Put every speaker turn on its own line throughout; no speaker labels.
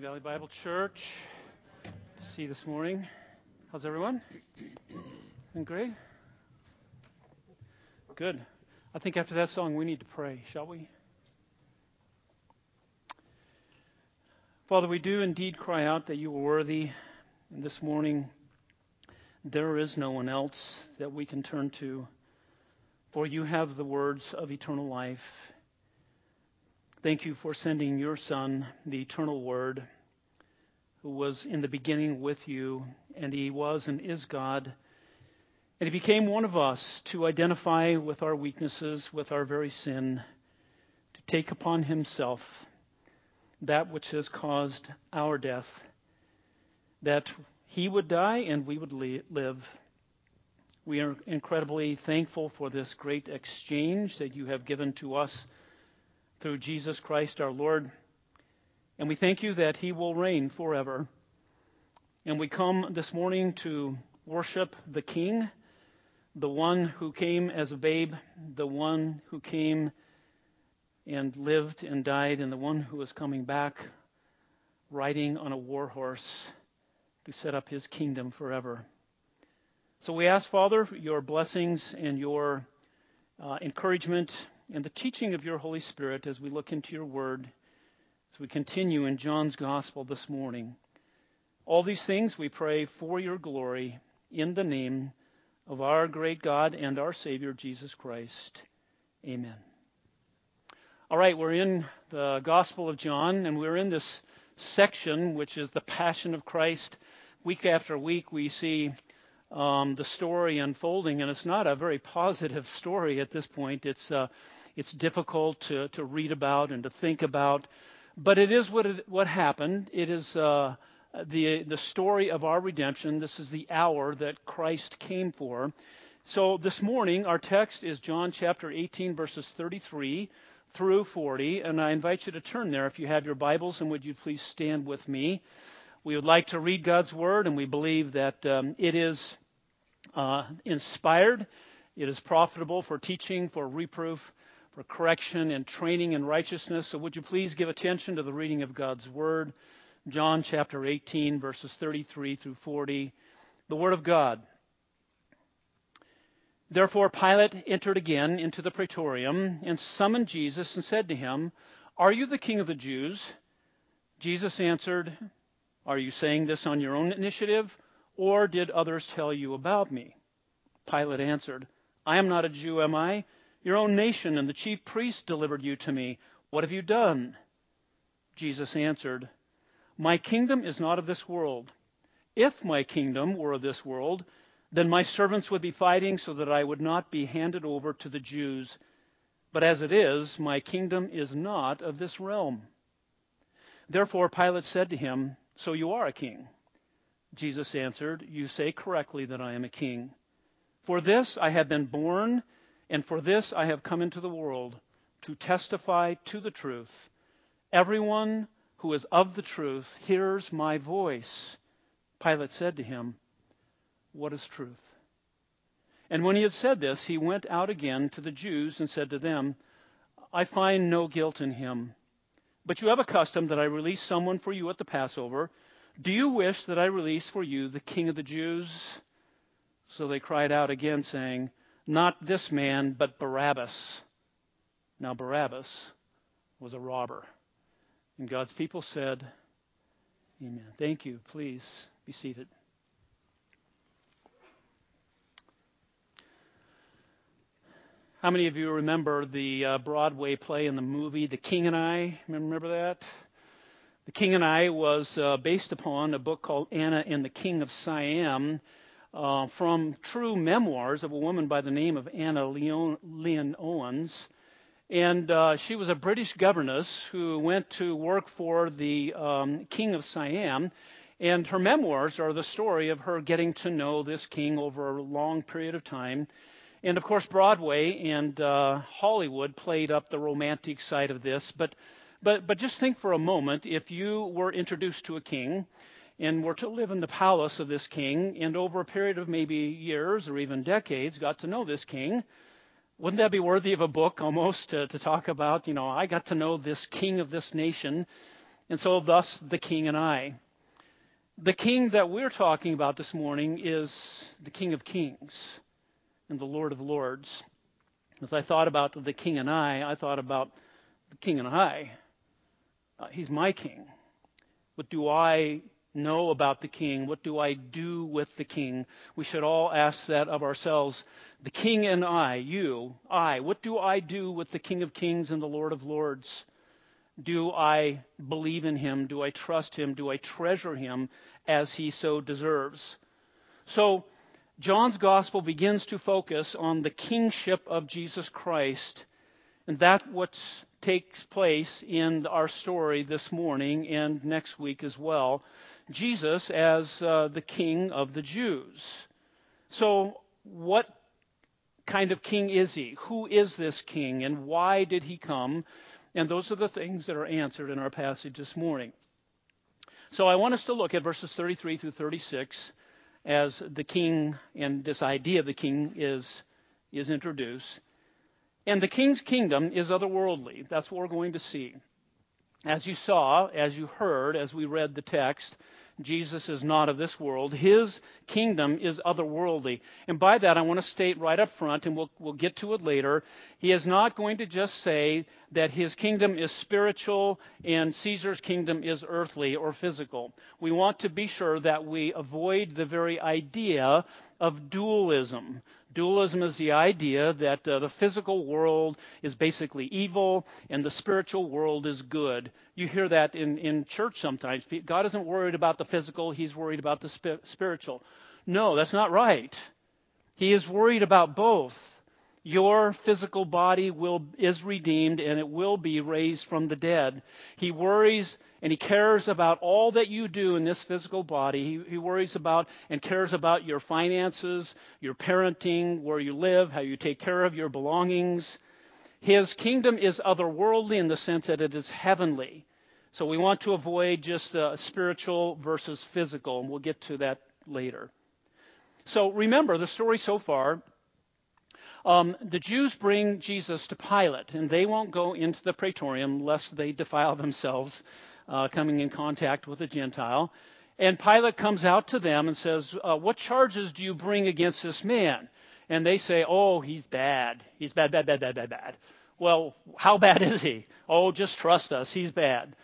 Spring Valley Bible Church. See you this morning. How's everyone? Doing great? Good. I think after that song we need to pray, shall we? Father, we do indeed cry out that you are worthy. And this morning, there is no one else that we can turn to, for you have the words of eternal life. Thank you for sending your Son, the eternal Word, who was in the beginning with you, and he was and is God. And he became one of us to identify with our weaknesses, with our very sin, to take upon himself that which has caused our death, that he would die and we would live. We are incredibly thankful for this great exchange that you have given to us through Jesus Christ our Lord. And we thank you that he will reign forever. And we come this morning to worship the King, the one who came as a babe, the one who came and lived and died, and the one who is coming back riding on a war horse to set up his kingdom forever. So we ask, Father, your blessings and your uh, encouragement and the teaching of your Holy Spirit as we look into your word, as we continue in John's gospel this morning. All these things we pray for your glory in the name of our great God and our Savior, Jesus Christ. Amen. All right, we're in the Gospel of John, and we're in this section, which is the Passion of Christ. Week after week, we see um, the story unfolding, and it's not a very positive story at this point. It's uh, it's difficult to, to read about and to think about, but it is what it, what happened. It is uh, the the story of our redemption. This is the hour that Christ came for. So this morning, our text is John chapter 18, verses 33 through 40, and I invite you to turn there if you have your Bibles, and would you please stand with me? We would like to read God's Word, and we believe that um, it is uh, inspired, it is profitable for teaching, for reproof, for correction and training in righteousness. So would you please give attention to the reading of God's Word? John chapter 18, verses 33 through 40. The Word of God. Therefore Pilate entered again into the praetorium and summoned Jesus and said to him, Are you the king of the Jews? Jesus answered, Are you saying this on your own initiative, or did others tell you about me? Pilate answered, I am not a Jew, am I? Your own nation and the chief priests delivered you to me. What have you done? Jesus answered, My kingdom is not of this world. If my kingdom were of this world, then my servants would be fighting so that I would not be handed over to the Jews. But as it is, my kingdom is not of this realm. Therefore Pilate said to him, So you are a king? Jesus answered, You say correctly that I am a king. For this I have been born and for this I have come into the world, to testify to the truth. Everyone who is of the truth hears my voice. Pilate said to him, What is truth? And when he had said this, he went out again to the Jews and said to them, I find no guilt in him. But you have a custom that I release someone for you at the Passover. Do you wish that I release for you the king of the Jews? So they cried out again, saying, not this man, but Barabbas. Now, Barabbas was a robber. And God's people said, Amen. Thank you. Please be seated. How many of you remember the uh, Broadway play and the movie The King and I? Remember that? The King and I was uh, based upon a book called Anna and the King of Siam uh, from true memoirs of a woman by the name of Anna Leon, Leonowens. And uh, she was a British governess who went to work for the um, King of Siam. And her memoirs are the story of her getting to know this king over a long period of time. And of course, Broadway and uh, Hollywood played up the romantic side of this. But, but, but just think for a moment if you were introduced to a king and were to live in the palace of this king, and over a period of maybe years or even decades, got to know this king. Wouldn't that be worthy of a book almost to, to talk about? You know, I got to know this king of this nation. And so, thus, the king and I. The king that we're talking about this morning is the King of Kings and the Lord of Lords. As I thought about the king and I, I thought about the king and I. Uh, he's my king. But do I know about the king? What do I do with the king? We should all ask that of ourselves. The king and I, you, I, what do I do with the king of kings and the Lord of lords? Do I believe in him? Do I trust him? Do I treasure him as he so deserves? So, John's gospel begins to focus on the kingship of Jesus Christ, and that what takes place in our story this morning and next week as well. Jesus as uh, the king of the Jews. So, what kind of king is he? Who is this king, and why did he come? And those are the things that are answered in our passage this morning. So I want us to look at verses 33 through 36 as the king and this idea of the king is, is introduced. And the king's kingdom is otherworldly. That's what we're going to see. As you saw, as you heard, as we read the text, Jesus is not of this world. His kingdom is otherworldly. And by that, I want to state right up front, and we'll, we'll get to it later, he is not going to just say that his kingdom is spiritual and Caesar's kingdom is earthly or physical. We want to be sure that we avoid the very idea of dualism. Dualism is the idea that uh, the physical world is basically evil and the spiritual world is good. You hear that in, in church sometimes. God isn't worried about the physical, He's worried about the sp- spiritual. No, that's not right. He is worried about both. Your physical body will, is redeemed and it will be raised from the dead. He worries and he cares about all that you do in this physical body. He, he, worries about and cares about your finances, your parenting, where you live, how you take care of your belongings. His kingdom is otherworldly in the sense that it is heavenly. So we want to avoid just uh, spiritual versus physical, and we'll get to that later. So remember the story so far um, the Jews bring Jesus to Pilate, and they won't go into the praetorium lest they defile themselves uh, coming in contact with a Gentile. And Pilate comes out to them and says, uh, What charges do you bring against this man? And they say, Oh, he's bad. He's bad, bad, bad, bad, bad, bad. Well, how bad is he? Oh, just trust us. He's bad.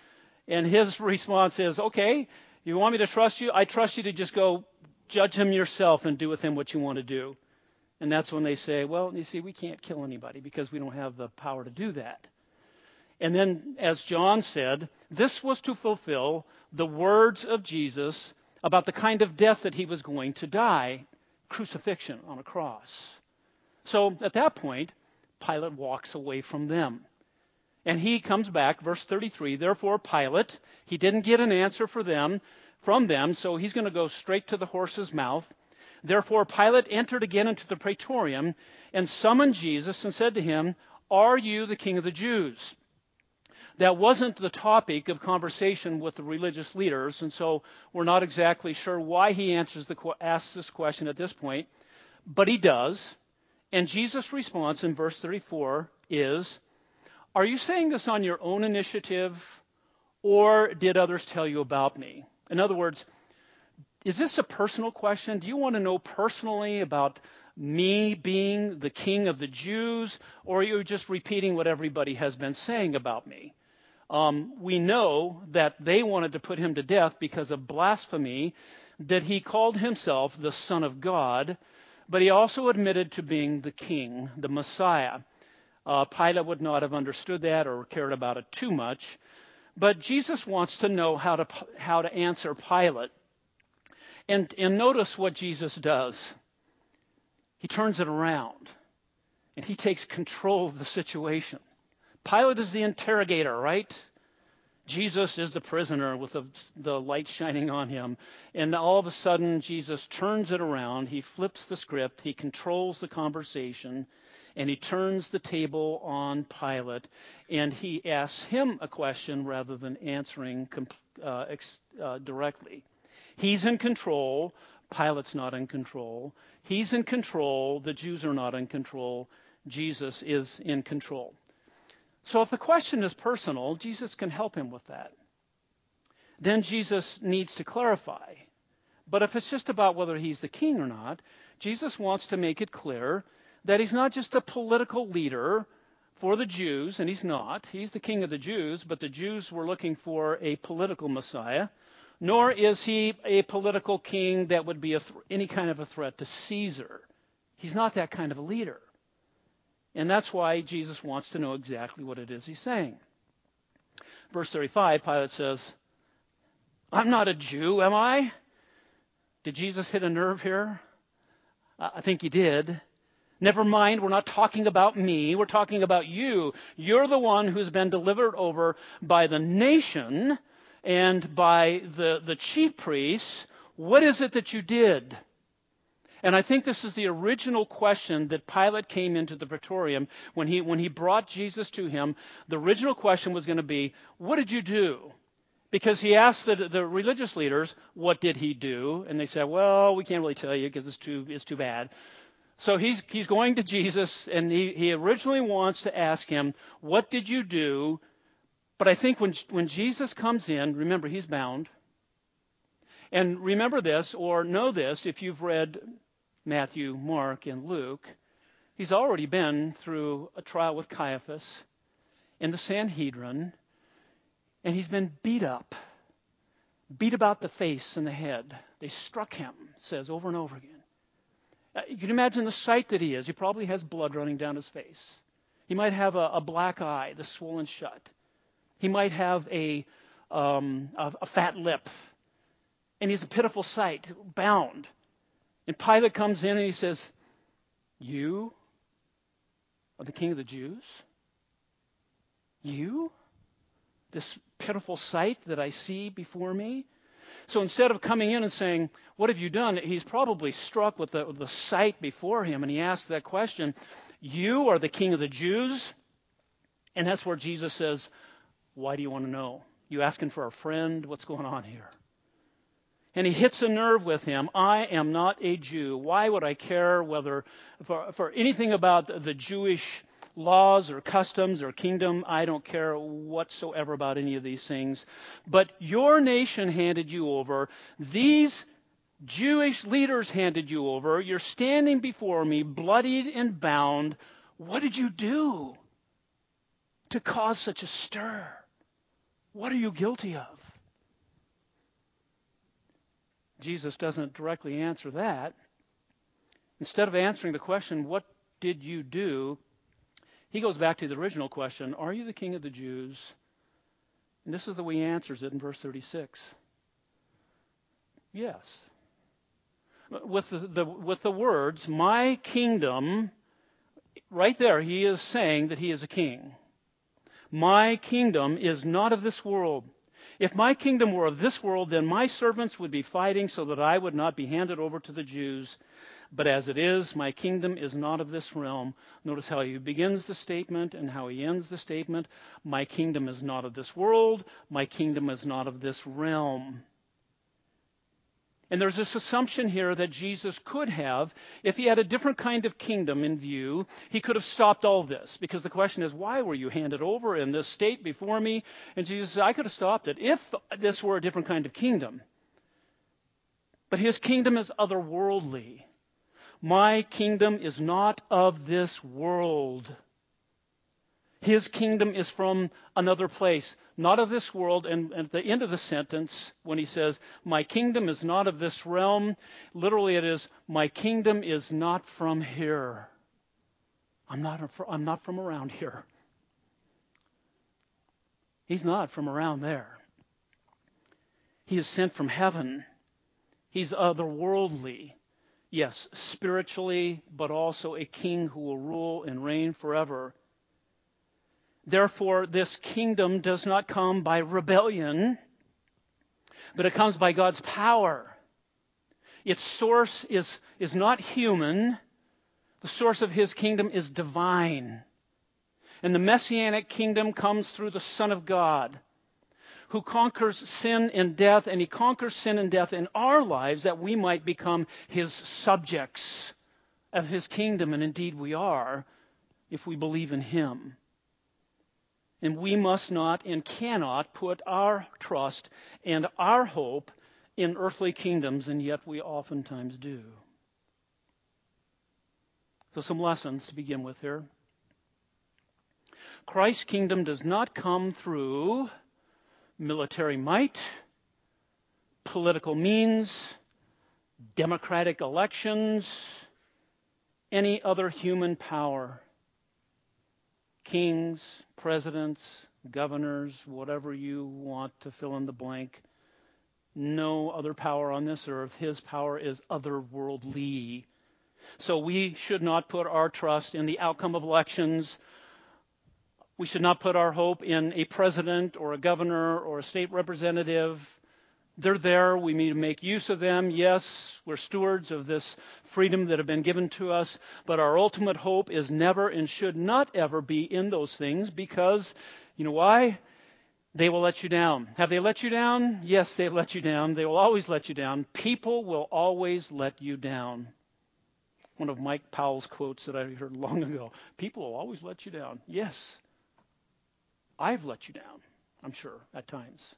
And his response is, Okay, you want me to trust you? I trust you to just go judge him yourself and do with him what you want to do. And that's when they say, well, you see, we can't kill anybody because we don't have the power to do that. And then, as John said, this was to fulfill the words of Jesus about the kind of death that he was going to die crucifixion on a cross. So at that point, Pilate walks away from them. And he comes back, verse 33. Therefore, Pilate, he didn't get an answer for them, from them, so he's going to go straight to the horse's mouth. Therefore, Pilate entered again into the praetorium and summoned Jesus and said to him, Are you the king of the Jews? That wasn't the topic of conversation with the religious leaders, and so we're not exactly sure why he answers the, asks this question at this point, but he does. And Jesus' response in verse 34 is, Are you saying this on your own initiative, or did others tell you about me? In other words, is this a personal question? Do you want to know personally about me being the king of the Jews, or are you just repeating what everybody has been saying about me? Um, we know that they wanted to put him to death because of blasphemy, that he called himself the Son of God, but he also admitted to being the king, the Messiah. Uh, Pilate would not have understood that or cared about it too much. But Jesus wants to know how to, how to answer Pilate. And, and notice what Jesus does. He turns it around and he takes control of the situation. Pilate is the interrogator, right? Jesus is the prisoner with the, the, light shining on him. And all of a sudden, Jesus turns it around. He flips the script. He controls the conversation. And he turns the table on Pilate. And he asks him a question rather than answering uh, ex, uh, directly. He's in control. Pilate's not in control. He's in control. The Jews are not in control. Jesus is in control. So if the question is personal, Jesus can help him with that. then Jesus needs to clarify. But if it's just about whether he's the king or not, Jesus wants to make it clear that he's not just a political leader for the Jews, and he's not. He's the king of the Jews, but the Jews were looking for a political Messiah. Nor is he a political king that would be th- any kind of a threat to Caesar. He's not that kind of a leader. And that's why Jesus wants to know exactly what it is he's saying. Verse 35, Pilate says, I'm not a Jew, am I? Did Jesus hit a nerve here? I think he did. Never mind, we're not talking about me. We're talking about you. You're the one who's been delivered over by the nation and by the, the chief priests. What is it that you did? And I think this is the original question that Pilate came into the praetorium when he, when he brought Jesus to him. The original question was going to be, What did you do? Because he asked the, the religious leaders, What did he do? And they said, Well, we can't really tell you because it's too, it's too bad. So he's, he's going to Jesus, and he, he originally wants to ask him, What did you do? But I think when, when Jesus comes in, remember, he's bound. And remember this, or know this, if you've read Matthew, Mark, and Luke, he's already been through a trial with Caiaphas in the Sanhedrin, and he's been beat up, beat about the face and the head. They struck him, says over and over again. Uh, you can imagine the sight that he is. He probably has blood running down his face. He might have a, a black eye the swollen shut. He might have a, um, a, a fat lip. And he's a pitiful sight, bound. And Pilate comes in and he says, You are the king of the Jews? You? This pitiful sight that I see before me? So instead of coming in and saying, What have you done? he's probably struck with the, the sight before him and he asks that question, You are the king of the Jews? And that's where Jesus says, Why do you want to know? You asking for a friend? What's going on here? and he hits a nerve with him. I am not a Jew. Why would I care whether for, for anything about the Jewish laws or customs or kingdom? I don't care whatsoever about any of these things. But your nation handed you over. These Jewish leaders handed you over. You're standing before me, bloodied and bound. What did you do to cause such a stir? What are you guilty of? Jesus doesn't directly answer that. Instead of answering the question, What did you do? he goes back to the original question Are you the king of the Jews? And this is the way he answers it in verse 36. Yes. With the, the, with the words, My kingdom, right there, he is saying that he is a king. My kingdom is not of this world. If my kingdom were of this world, then my servants would be fighting so that I would not be handed over to the Jews. But as it is, my kingdom is not of this realm. Notice how he begins the statement and how he ends the statement. My kingdom is not of this world. My kingdom is not of this realm. And there's this assumption here that Jesus could have, if he had a different kind of kingdom in view, he could have stopped all this. Because the question is, why were you handed over in this state before me? And Jesus said, I could have stopped it if this were a different kind of kingdom. But his kingdom is otherworldly. My kingdom is not of this world. His kingdom is from another place, not of this world. And, at the end of the sentence, when he says, My kingdom is not of this realm, literally it is, My kingdom is not from here. I'm not, I'm not from around here. He's not from around there. He is sent from heaven. He's otherworldly. Yes, spiritually, but also a king who will rule and reign forever. Therefore, this kingdom does not come by rebellion, but it comes by God's power. Its source is, is not human. The source of his kingdom is divine. And the messianic kingdom comes through the Son of God, who conquers sin and death, and he conquers sin and death in our lives that we might become his subjects of his kingdom. And indeed we are if we believe in him. And we must not and cannot put our trust and our hope in earthly kingdoms, and yet we oftentimes do. So, some lessons to begin with here. Christ's kingdom does not come through military might, political means, democratic elections, any other human power. Kings, presidents, governors, whatever you want to fill in the blank. No other power on this earth. His power is otherworldly. So we should not put our trust in the outcome of elections. We should not put our hope in a president or a governor or a state representative they're there. We need to make use of them. Yes, we're stewards of this freedom that have been given to us, but our ultimate hope is never and should not ever be in those things because, you know why? They will let you down. Have they let you down? Yes, they've let you down. They will always let you down. People will always let you down. One of Mike Powell's quotes that I heard long ago People will always let you down. Yes, I've let you down, I'm sure, at times.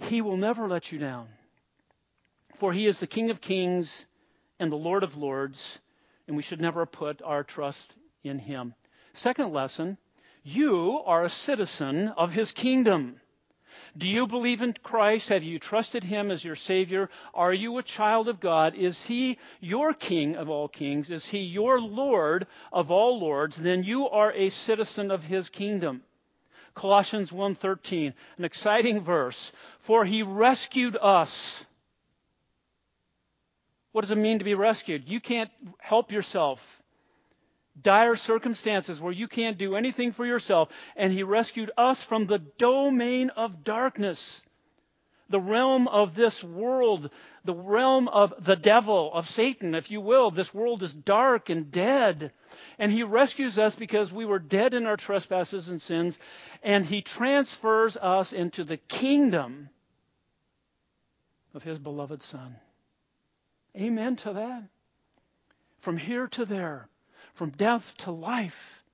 He will never let you down. For he is the King of kings and the Lord of lords, and we should never put our trust in him. Second lesson you are a citizen of his kingdom. Do you believe in Christ? Have you trusted him as your Savior? Are you a child of God? Is he your King of all kings? Is he your Lord of all lords? Then you are a citizen of his kingdom. Colossians 1:13, an exciting verse, for he rescued us. What does it mean to be rescued? You can't help yourself. Dire circumstances where you can't do anything for yourself, and he rescued us from the domain of darkness the realm of this world, the realm of the devil, of Satan, if you will. This world is dark and dead. And he rescues us because we were dead in our trespasses and sins, and he transfers us into the kingdom of his beloved Son. Amen to that. From here to there, from death to life.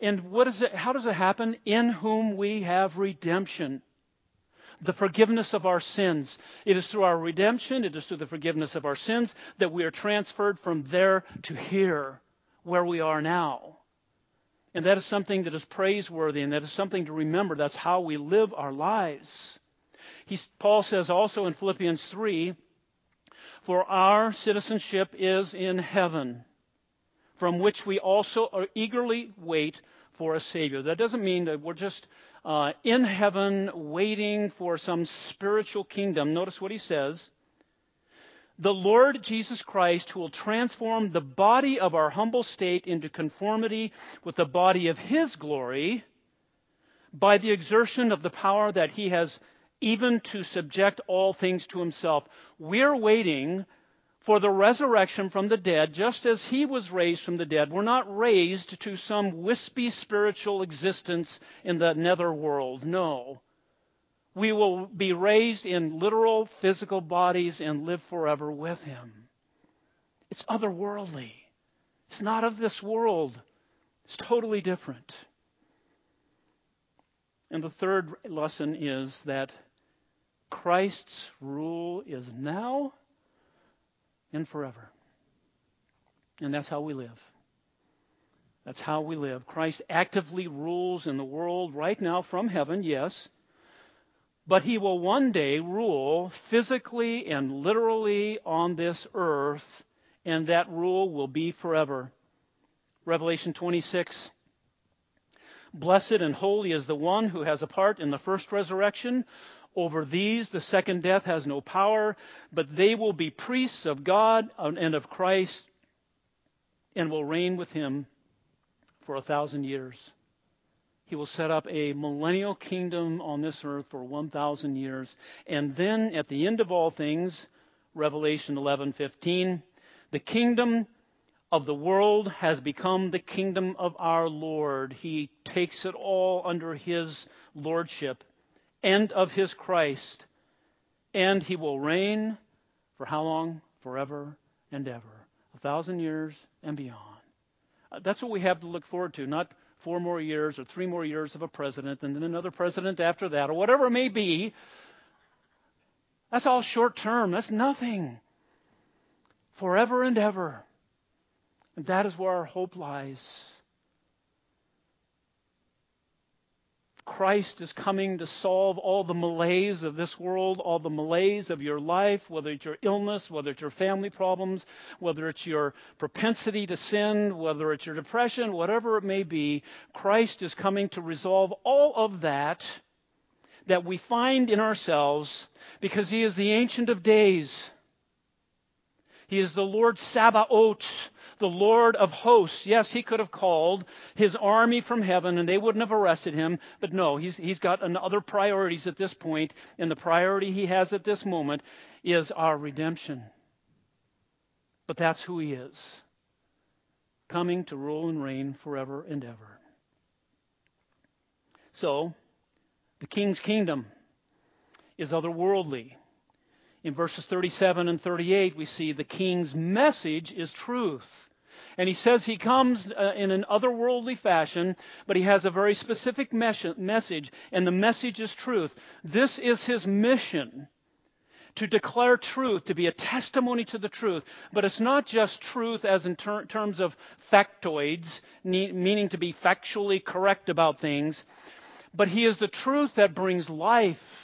And what is it? How does it happen? In whom we have redemption the forgiveness of our sins. It is through our redemption, it is through the forgiveness of our sins that we are transferred from there to here, where we are now. And that is something that is praiseworthy and that is something to remember. That's how we live our lives. He's, Paul says also in Philippians 3 For our citizenship is in heaven, from which we also eagerly wait for a Savior. That doesn't mean that we're just uh, in heaven waiting for some spiritual kingdom. Notice what he says. The Lord Jesus Christ, who will transform the body of our humble state into conformity with the body of his glory by the exertion of the power that he has even to subject all things to himself. We're waiting for the resurrection from the dead, just as he was raised from the dead. We're not raised to some wispy spiritual existence in the nether world. No. We will be raised in literal physical bodies and live forever with him. It's otherworldly. It's not of this world. It's totally different. And the third lesson is that Christ's rule is now and forever. And that's how we live. That's how we live. Christ actively rules in the world right now from heaven, yes. But he will one day rule physically and literally on this earth, and that rule will be forever. Revelation 26. Blessed and holy is the one who has a part in the first resurrection. Over these the second death has no power, but they will be priests of God and of Christ and will reign with him for a thousand years. He will set up a millennial kingdom on this earth for 1,000 years. And then at the end of all things, Revelation 11:15, the kingdom of the world has become the kingdom of our Lord. He takes it all under his lordship and of his Christ. And he will reign for how long? Forever and ever. A thousand years and beyond. Uh, that's what we have to look forward to, not four more years or three more years of a president and then another president after that or whatever it may be. That's all short term. That's nothing. Forever and ever. And that is where our hope lies. Christ is coming to solve all the malaise of this world, all the malaise of your life, whether it's your illness, whether it's your family problems, whether it's your propensity to sin, whether it's your depression, whatever it may be. Christ is coming to resolve all of that that we find in ourselves because He is the Ancient of Days. He is the Lord Sabaoth, the Lord of hosts. Yes, he could have called his army from heaven and they wouldn't have arrested him, but no, he's, he's got other priorities at this point, and the priority he has at this moment is our redemption. But that's who he is, coming to rule and reign forever and ever. So, the king's kingdom is otherworldly. In verses 37 and 38, we see the king's message is truth. And he says he comes uh, in an otherworldly fashion, but he has a very specific mes- message, and the message is truth. This is his mission to declare truth, to be a testimony to the truth. But it's not just truth as in ter- terms of factoids, ne- meaning to be factually correct about things, but he is the truth that brings life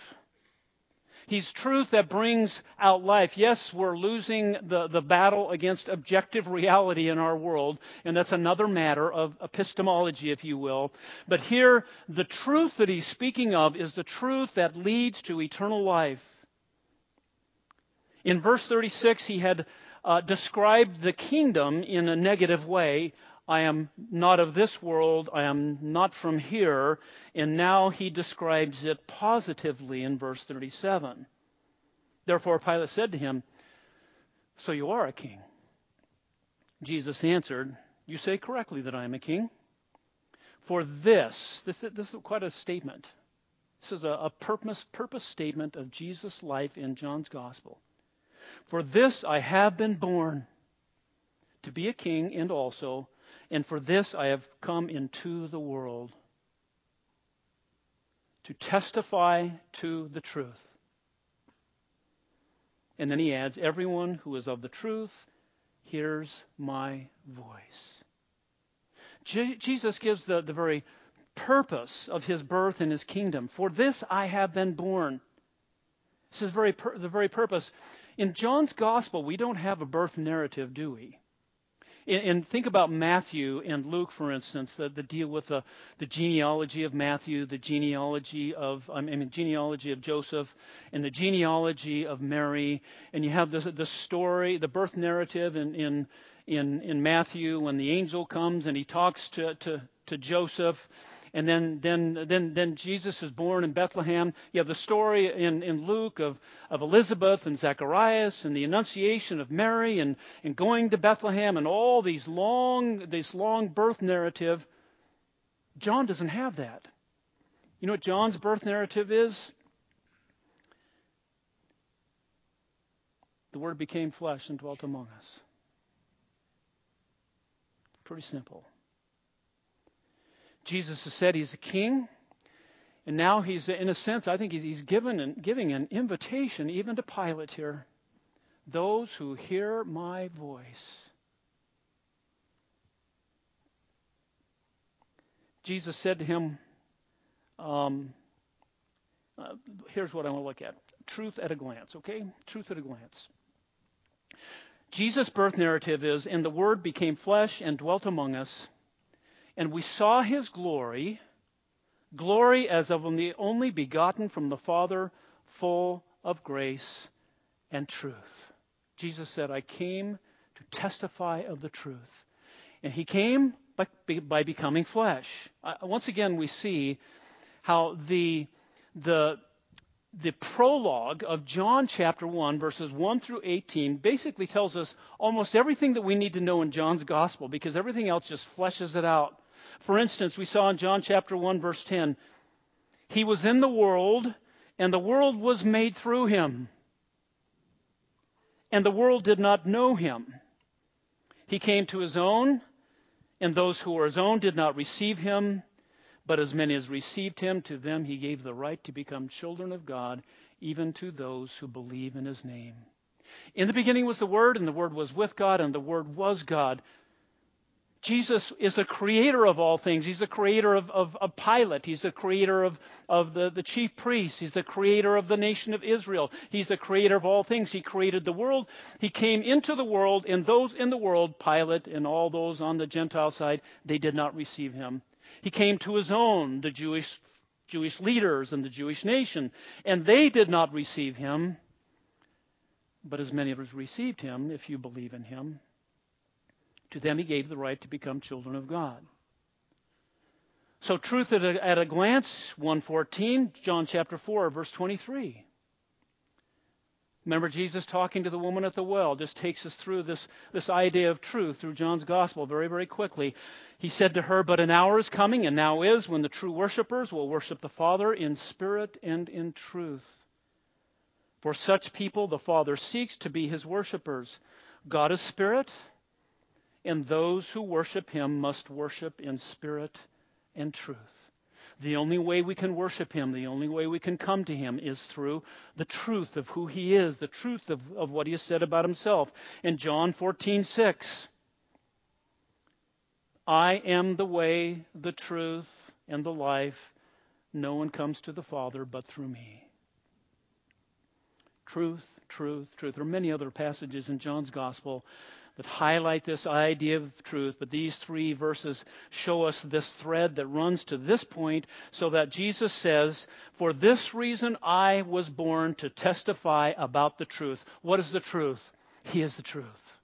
He's truth that brings out life. Yes, we're losing the, the battle against objective reality in our world, and that's another matter of epistemology, if you will. But here, the truth that he's speaking of is the truth that leads to eternal life. In verse 36, he had uh, described the kingdom in a negative way. I am not of this world, I am not from here. And now he describes it positively in verse 37. Therefore Pilate said to him, So you are a king. Jesus answered, You say correctly that I am a king. For this, this, this is quite a statement. This is a, a purpose, purpose statement of Jesus' life in John's gospel. For this I have been born to be a king and also and for this I have come into the world to testify to the truth. And then he adds, Everyone who is of the truth hears my voice. Je- Jesus gives the, the very purpose of his birth and his kingdom. For this I have been born. This is very pur- the very purpose. In John's gospel, we don't have a birth narrative, do we? And think about Matthew and Luke, for instance, that, that deal with the, the genealogy of Matthew, the genealogy of I mean genealogy of Joseph, and the genealogy of Mary, and you have the the story, the birth narrative in in in, in Matthew when the angel comes and he talks to to, to Joseph and then then then then Jesus is born in Bethlehem. You have the story in, in Luke of, of Elizabeth and Zacharias and the Annunciation of Mary and, and going to Bethlehem and all these long this long birth narrative. John doesn't have that. You know what John's birth narrative is? The Word became flesh and dwelt among us. Pretty simple. Jesus has said he's a king. And now he's, in a sense, I think he's, he's given an, giving an invitation even to Pilate here. Those who hear my voice. Jesus said to him, um, uh, here's what I want to look at truth at a glance, okay? Truth at a glance. Jesus' birth narrative is, and the Word became flesh and dwelt among us and we saw his glory, glory as of the only begotten from the Father, full of grace and truth. Jesus said, I came to testify of the truth. And he came by, by becoming flesh. Uh, once again, we see how the, the, the prologue of John chapter 1, verses 1 through 18, basically tells us almost everything that we need to know in John's gospel because everything else just fleshes it out. For instance, we saw in John chapter 1, verse 10, He was in the world, and the world was made through him. And the world did not know him. He came to his own, And those who were his own did not receive him, but as many as received him, to them he gave the right to become children of God, even to those who believe in his name. In the beginning was the Word, and the Word was with God, and the Word was God. Jesus is the creator of all things. He's the creator of, of, of Pilate. He's the creator of, of the, the chief priests. He's the creator of the nation of Israel. He's the creator of all things. He created the world. He came into the world, and those in the world, Pilate and all those on the Gentile side, they did not receive him. He came to his own, the Jewish, Jewish leaders and the Jewish nation, and they did not receive him. But as many of us received him, if you believe in him, to them he gave the right to become children of God. So truth at a, at a glance, 114, John chapter 4, verse 23. Remember Jesus talking to the woman at the well just takes us through this, this idea of truth through John's gospel very, very quickly. He said to her, But an hour is coming, and now is, when the true worshippers will worship the Father in spirit and in truth. For such people the Father seeks to be his worshippers. God is spirit, and those who worship him must worship in spirit and truth. The only way we can worship him, the only way we can come to him is through the truth of who he is, the truth of, of what he has said about himself. In John 14, 6, I am the way, the truth, and the life. No one comes to the Father but through me. Truth, truth, truth. There are many other passages in John's Gospel that highlight this idea of truth, but these three verses show us this thread that runs to this point so that Jesus says, For this reason I was born to testify about the truth. What is the truth? He is the truth.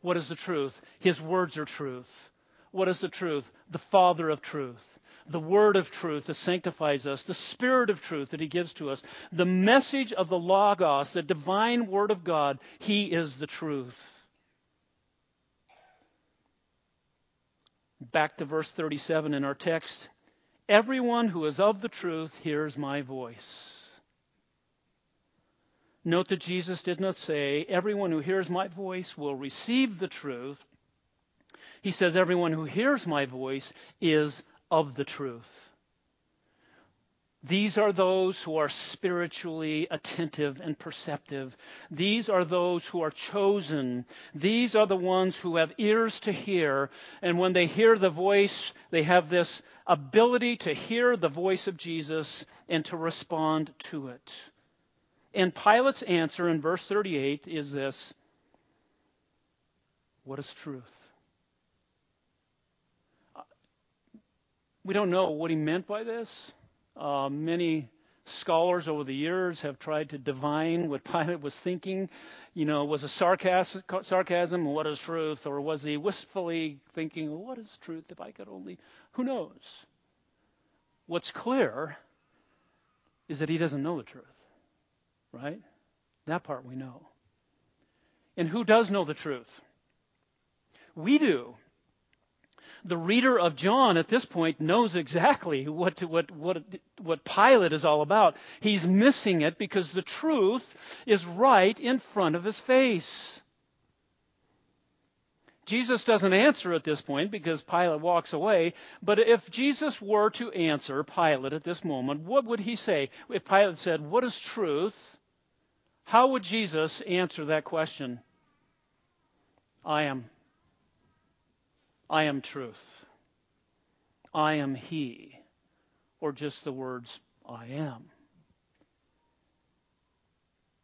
What is the truth? His words are truth. What is the truth? The Father of truth the word of truth that sanctifies us, the spirit of truth that he gives to us, the message of the Logos, the divine word of God, he is the truth. Back to verse 37 in our text. Everyone who is of the truth hears my voice. Note that Jesus did not say, Everyone who hears my voice will receive the truth. He says, Everyone who hears my voice is of the truth. These are those who are spiritually attentive and perceptive. These are those who are chosen. These are the ones who have ears to hear. And when they hear the voice, they have this ability to hear the voice of Jesus and to respond to it. And Pilate's answer in verse 38 is this What is truth? Uh, we don't know what he meant by this. Uh, many scholars over the years have tried to divine what Pilate was thinking. You know, was a sarcasm, sarcasm, what is truth? Or was he wistfully thinking, what is truth if I could only, who knows? What's clear is that he doesn't know the truth, right? That part we know. And who does know the truth? We do the reader of John at this point knows exactly what, what, what, what Pilate is all about. He's missing it because the truth is right in front of his face. Jesus doesn't answer at this point because Pilate walks away. But if Jesus were to answer Pilate at this moment, what would he say? If Pilate said, What is truth? How would Jesus answer that question? I am. I am truth. I am He. Or just the words, I am.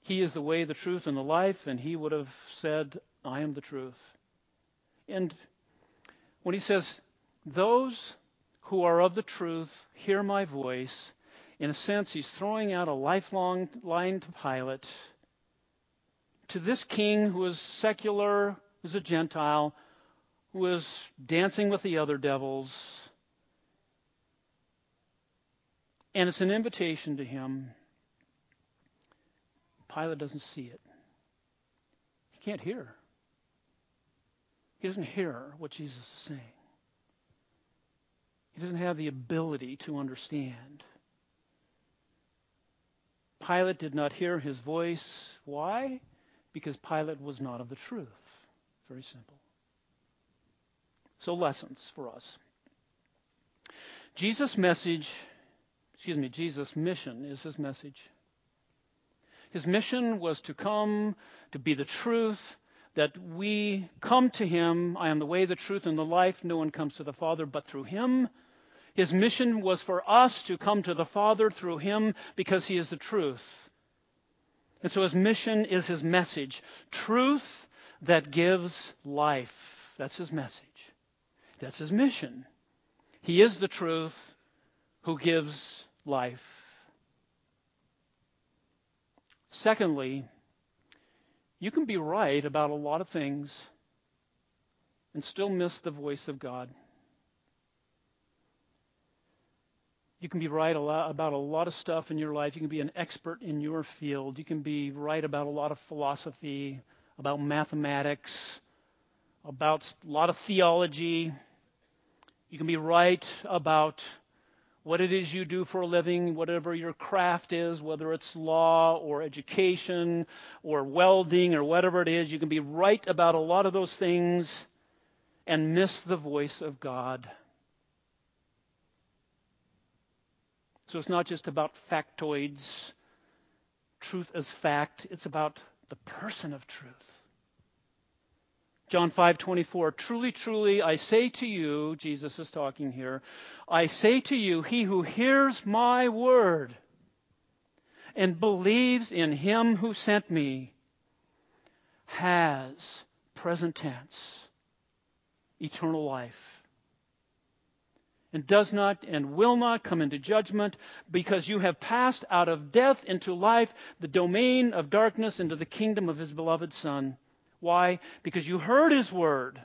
He is the way, the truth, and the life, and He would have said, I am the truth. And when He says, Those who are of the truth hear my voice, in a sense, He's throwing out a lifelong line to Pilate. To this king who is secular, who's a Gentile, who was dancing with the other devils. And it's an invitation to him. Pilate doesn't see it. He can't hear. He doesn't hear what Jesus is saying. He doesn't have the ability to understand. Pilate did not hear his voice. Why? Because Pilate was not of the truth. Very simple. So, lessons for us. Jesus' message, excuse me, Jesus' mission is his message. His mission was to come, to be the truth, that we come to him. I am the way, the truth, and the life. No one comes to the Father but through him. His mission was for us to come to the Father through him because he is the truth. And so his mission is his message truth that gives life. That's his message. That's his mission. He is the truth who gives life. Secondly, you can be right about a lot of things and still miss the voice of God. You can be right a lot, about a lot of stuff in your life. You can be an expert in your field. You can be right about a lot of philosophy, about mathematics, about a lot of theology. You can be right about what it is you do for a living, whatever your craft is, whether it's law or education or welding or whatever it is, you can be right about a lot of those things and miss the voice of God. So it's not just about factoids, truth as fact, it's about the person of truth. John 5:24 Truly truly I say to you Jesus is talking here I say to you he who hears my word and believes in him who sent me has present tense eternal life and does not and will not come into judgment because you have passed out of death into life the domain of darkness into the kingdom of his beloved son why? Because you heard his word.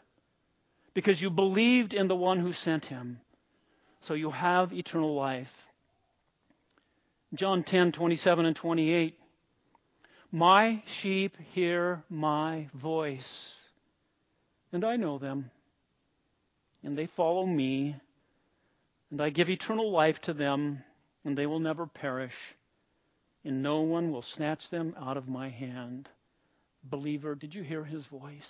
Because you believed in the one who sent him. So you have eternal life. John 10, 27 and 28. My sheep hear my voice, and I know them, and they follow me, and I give eternal life to them, and they will never perish, and no one will snatch them out of my hand. Believer, did you hear his voice?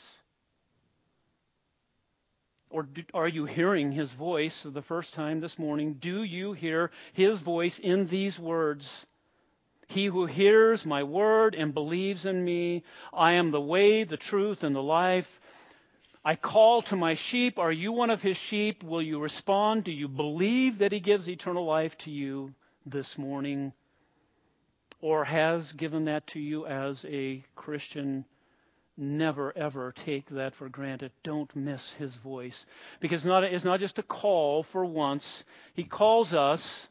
Or do, are you hearing his voice for the first time this morning? Do you hear his voice in these words? He who hears my word and believes in me, I am the way, the truth, and the life. I call to my sheep. Are you one of his sheep? Will you respond? Do you believe that he gives eternal life to you this morning? Or has given that to you as a Christian, never ever take that for granted. Don't miss his voice. Because not, it's not just a call for once, he calls us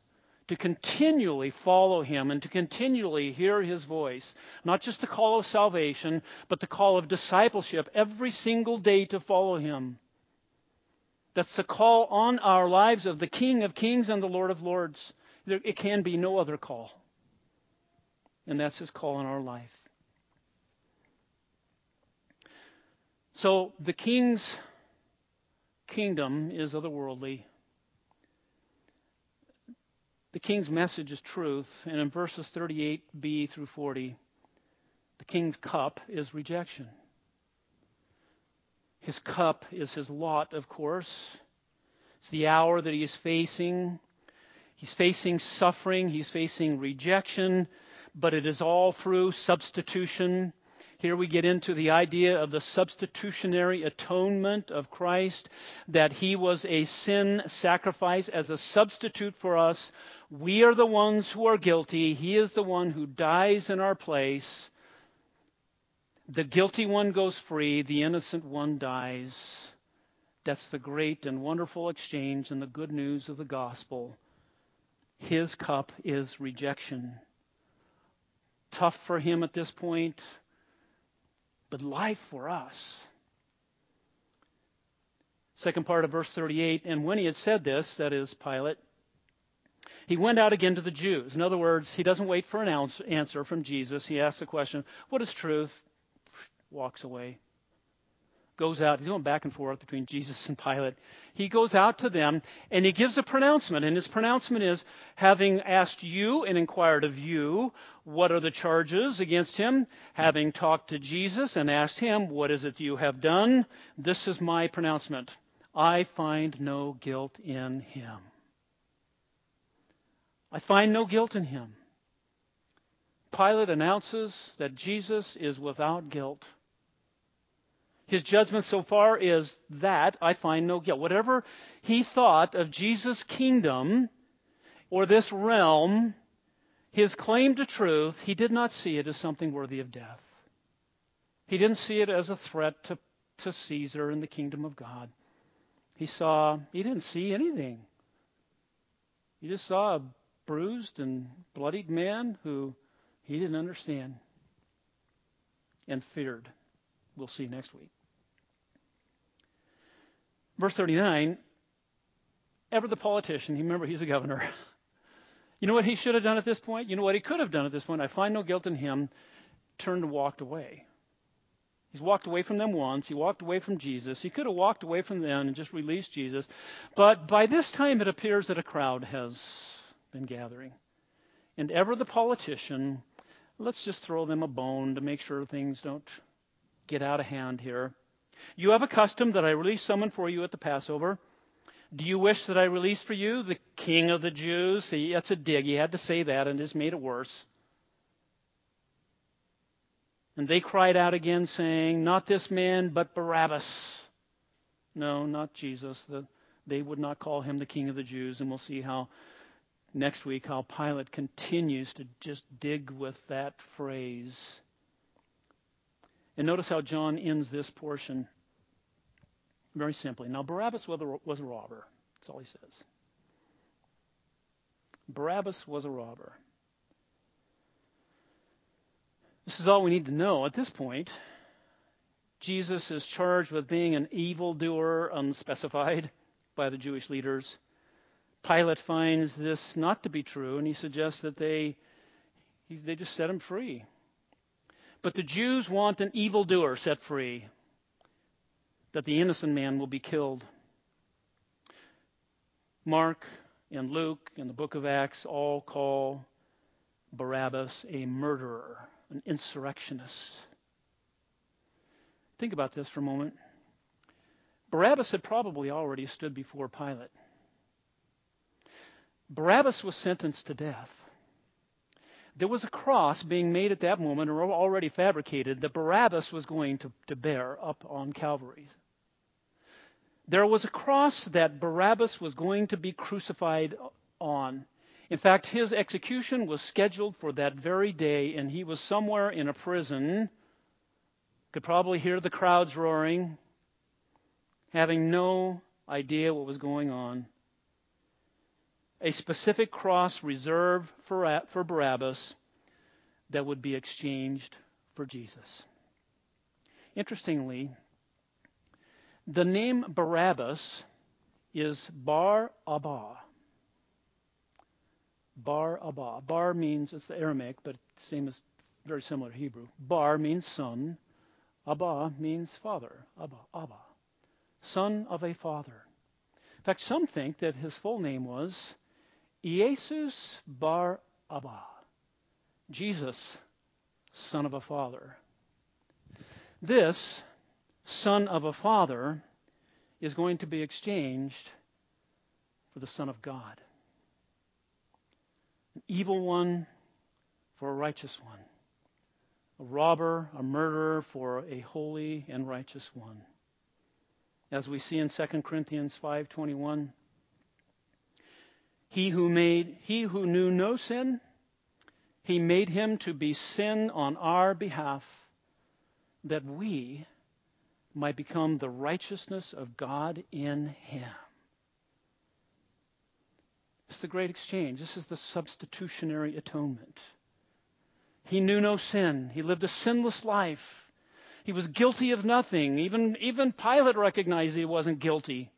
to continually follow him and to continually hear his voice. Not just the call of salvation, but the call of discipleship every single day to follow him. That's the call on our lives of the King of Kings and the Lord of Lords. It can be no other call. And that's his call in our life. So the king's kingdom is otherworldly. The king's message is truth. And in verses 38b through 40, the king's cup is rejection. His cup is his lot, of course. It's the hour that he is facing. He's facing suffering, he's facing rejection, but it is all through substitution. Here we get into the idea of the substitutionary atonement of Christ, that he was a sin sacrifice as a substitute for us. We are the ones who are guilty. He is the one who dies in our place. The guilty one goes free, the innocent one dies. That's the great and wonderful exchange and the good news of the gospel. His cup is rejection tough for him at this point, but life for us. Second part of verse 38 And when he had said this, that is, Pilate, he went out again to the Jews. In other words, he doesn't wait for an answer from Jesus. He asks the question, What is truth? Walks away goes out. He's going back and forth between Jesus and Pilate. He goes out to them and he gives a pronouncement. And his pronouncement is having asked you and inquired of you, what are the charges against him? Having talked to Jesus and asked him, what is it you have done? This is my pronouncement. I find no guilt in him. I find no guilt in him. Pilate announces that Jesus is without guilt. His judgment so far is that I find no guilt. Whatever he thought of Jesus' kingdom or this realm, his claim to truth, he did not see it as something worthy of death. He didn't see it as a threat to, to Caesar and the kingdom of God. He saw, he didn't see anything. He just saw a bruised and bloodied man who he didn't understand and feared. We'll see next week. Verse 39 Ever the politician, remember he's a governor. You know what he should have done at this point? You know what he could have done at this point? I find no guilt in him. Turned and walked away. He's walked away from them once. He walked away from Jesus. He could have walked away from them and just released Jesus. But by this time, it appears that a crowd has been gathering. And ever the politician, let's just throw them a bone to make sure things don't get out of hand here. You have a custom that I release someone for you at the Passover. Do you wish that I release for you the king of the Jews? See, that's a dig. He had to say that and just made it worse. And they cried out again, saying, Not this man, but Barabbas. No, not Jesus. The, they would not call him the king of the Jews. And we'll see how next week how Pilate continues to just dig with that phrase. And notice how John ends this portion very simply. Now, Barabbas was a robber. That's all he says. Barabbas was a robber. This is all we need to know at this point. Jesus is charged with being an evildoer, unspecified by the Jewish leaders. Pilate finds this not to be true, and he suggests that they, they just set him free. But the Jews want an evildoer set free, that the innocent man will be killed. Mark and Luke and the book of Acts all call Barabbas a murderer, an insurrectionist. Think about this for a moment. Barabbas had probably already stood before Pilate. Barabbas was sentenced to death. There was a cross being made at that moment, or already fabricated, that Barabbas was going to, to bear up on Calvary. There was a cross that Barabbas was going to be crucified on. In fact, his execution was scheduled for that very day, and he was somewhere in a prison. Could probably hear the crowds roaring, having no idea what was going on a specific cross reserved for, for Barabbas that would be exchanged for Jesus. Interestingly, the name Barabbas is Bar Abba. Bar Abba. Bar means, it's the Aramaic, but same as very similar to Hebrew. Bar means son. Abba means father. Abba, Abba. Son of a father. In fact, some think that his full name was Jesus bar Abba, Jesus, son of a father. This son of a father is going to be exchanged for the Son of God. An evil one for a righteous one. A robber, a murderer for a holy and righteous one. As we see in 2 Corinthians 5:21, he who made he who knew no sin, he made him to be sin on our behalf, that we might become the righteousness of God in him. It's the great exchange. This is the substitutionary atonement. He knew no sin. He lived a sinless life. He was guilty of nothing. Even, even Pilate recognized he wasn't guilty.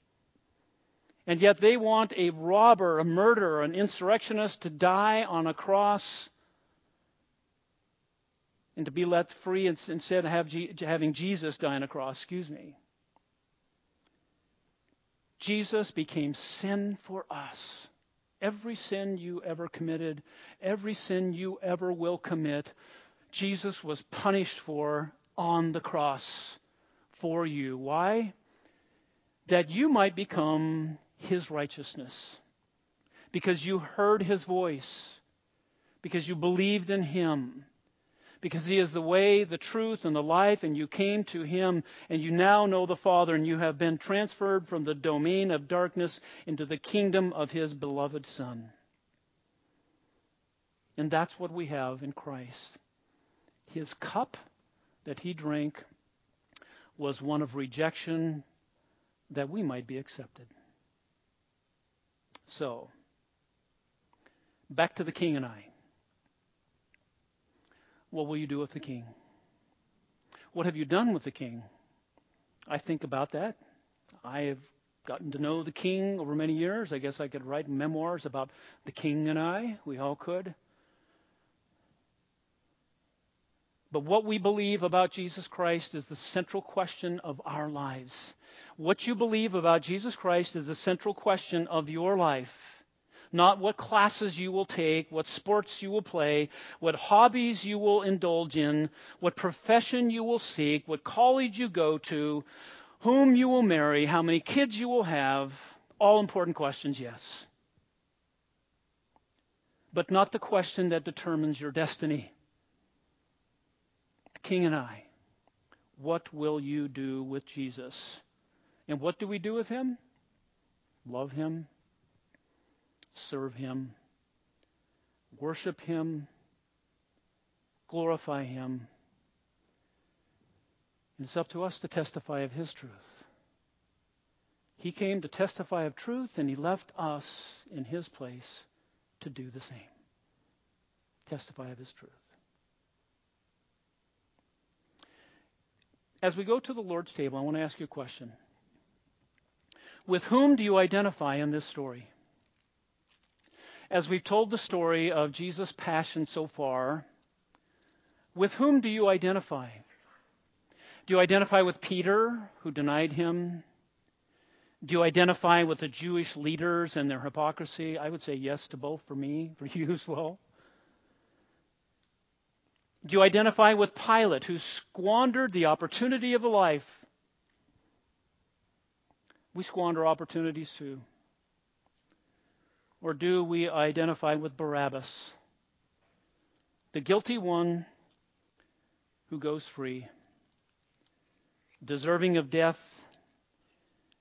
And yet they want a robber, a murderer, an insurrectionist to die on a cross and to be let free instead of having Jesus die on a cross. Excuse me. Jesus became sin for us. Every sin you ever committed, every sin you ever will commit, Jesus was punished for on the cross for you. Why? that you might become his righteousness. Because you heard his voice, because you believed in him, because he is the way, the truth, and the life, and you came to him, and you now know the Father, and you have been transferred from the domain of darkness into the kingdom of his beloved Son. And that's what we have in Christ. His cup that he drank was one of rejection that we might be accepted. So, back to the king and I. What will you do with the king? What have you done with the king? I think about that. I have gotten to know the king over many years. I guess I could write memoirs about the king and I. We all could. But what we believe about Jesus Christ is the central question of our lives. What you believe about Jesus Christ is the central question of your life. Not what classes you will take, what sports you will play, what hobbies you will indulge in, what profession you will seek, what college you go to, whom you will marry, how many kids you will have. All important questions, yes. But not the question that determines your destiny. King and I, what will you do with Jesus? And what do we do with him? Love him, serve him, worship him, glorify him. And it's up to us to testify of his truth. He came to testify of truth, and he left us in his place to do the same. Testify of his truth. As we go to the Lord's table, I want to ask you a question. With whom do you identify in this story? As we've told the story of Jesus' passion so far, with whom do you identify? Do you identify with Peter, who denied him? Do you identify with the Jewish leaders and their hypocrisy? I would say yes to both for me, for you as well. Do you identify with Pilate, who squandered the opportunity of a life? We squander opportunities too. Or do we identify with Barabbas, the guilty one who goes free, deserving of death,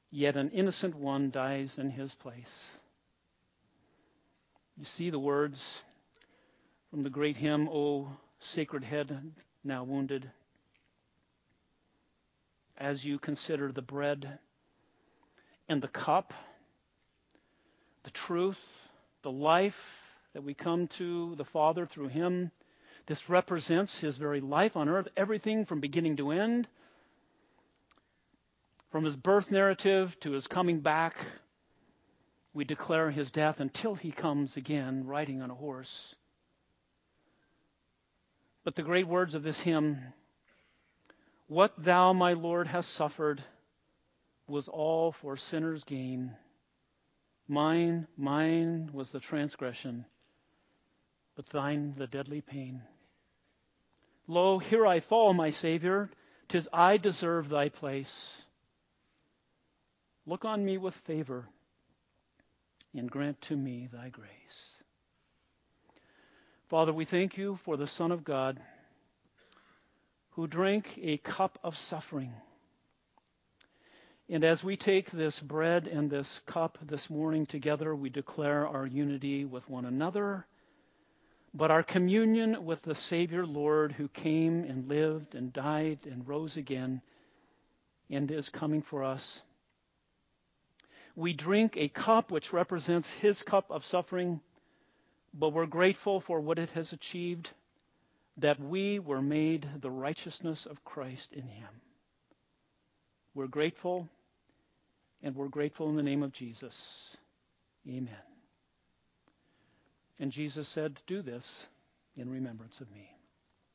yet an innocent one dies in his place? You see the words from the great hymn, O sacred head now wounded, as you consider the bread and the cup, the truth, the life that we come to the Father through Him, this represents His very life on earth, everything from beginning to end, from His birth narrative to His coming back. We declare His death until He comes again riding on a horse. But the great words of this hymn What thou, my Lord, hast suffered was all for sinners' gain. Mine, mine was the transgression, but thine the deadly pain. Lo, here I fall, my Savior, tis I deserve thy place. Look on me with favor, and grant to me thy grace. Father, we thank you for the Son of God who drank a cup of suffering. And as we take this bread and this cup this morning together, we declare our unity with one another, but our communion with the Savior Lord who came and lived and died and rose again and is coming for us. We drink a cup which represents his cup of suffering but we're grateful for what it has achieved, that we were made the righteousness of Christ in him. We're grateful, and we're grateful in the name of Jesus. Amen. And Jesus said, Do this in remembrance of me.